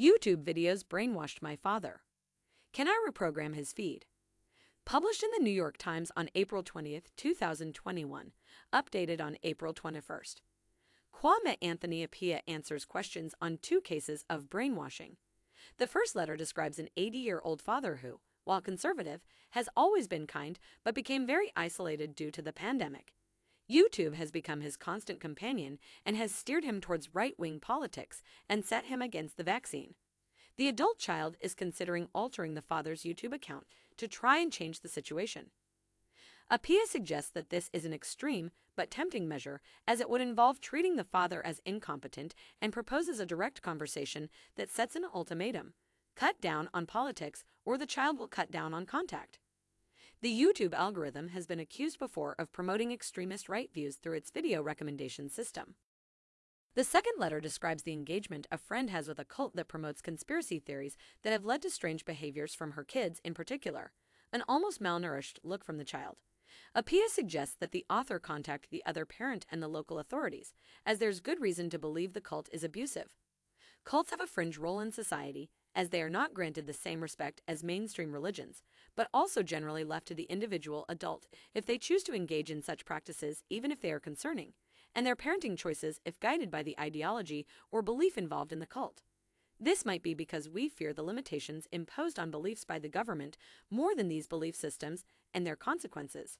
YouTube videos brainwashed my father. Can I reprogram his feed? Published in the New York Times on April 20, 2021, updated on April 21st. Kwame Anthony Appiah answers questions on two cases of brainwashing. The first letter describes an 80 year old father who, while conservative, has always been kind but became very isolated due to the pandemic. YouTube has become his constant companion and has steered him towards right wing politics and set him against the vaccine. The adult child is considering altering the father's YouTube account to try and change the situation. Appiah suggests that this is an extreme but tempting measure as it would involve treating the father as incompetent and proposes a direct conversation that sets an ultimatum cut down on politics or the child will cut down on contact. The YouTube algorithm has been accused before of promoting extremist right views through its video recommendation system. The second letter describes the engagement a friend has with a cult that promotes conspiracy theories that have led to strange behaviors from her kids in particular, an almost malnourished look from the child. Appiah suggests that the author contact the other parent and the local authorities, as there's good reason to believe the cult is abusive. Cults have a fringe role in society, as they are not granted the same respect as mainstream religions, but also generally left to the individual adult if they choose to engage in such practices, even if they are concerning, and their parenting choices if guided by the ideology or belief involved in the cult. This might be because we fear the limitations imposed on beliefs by the government more than these belief systems and their consequences.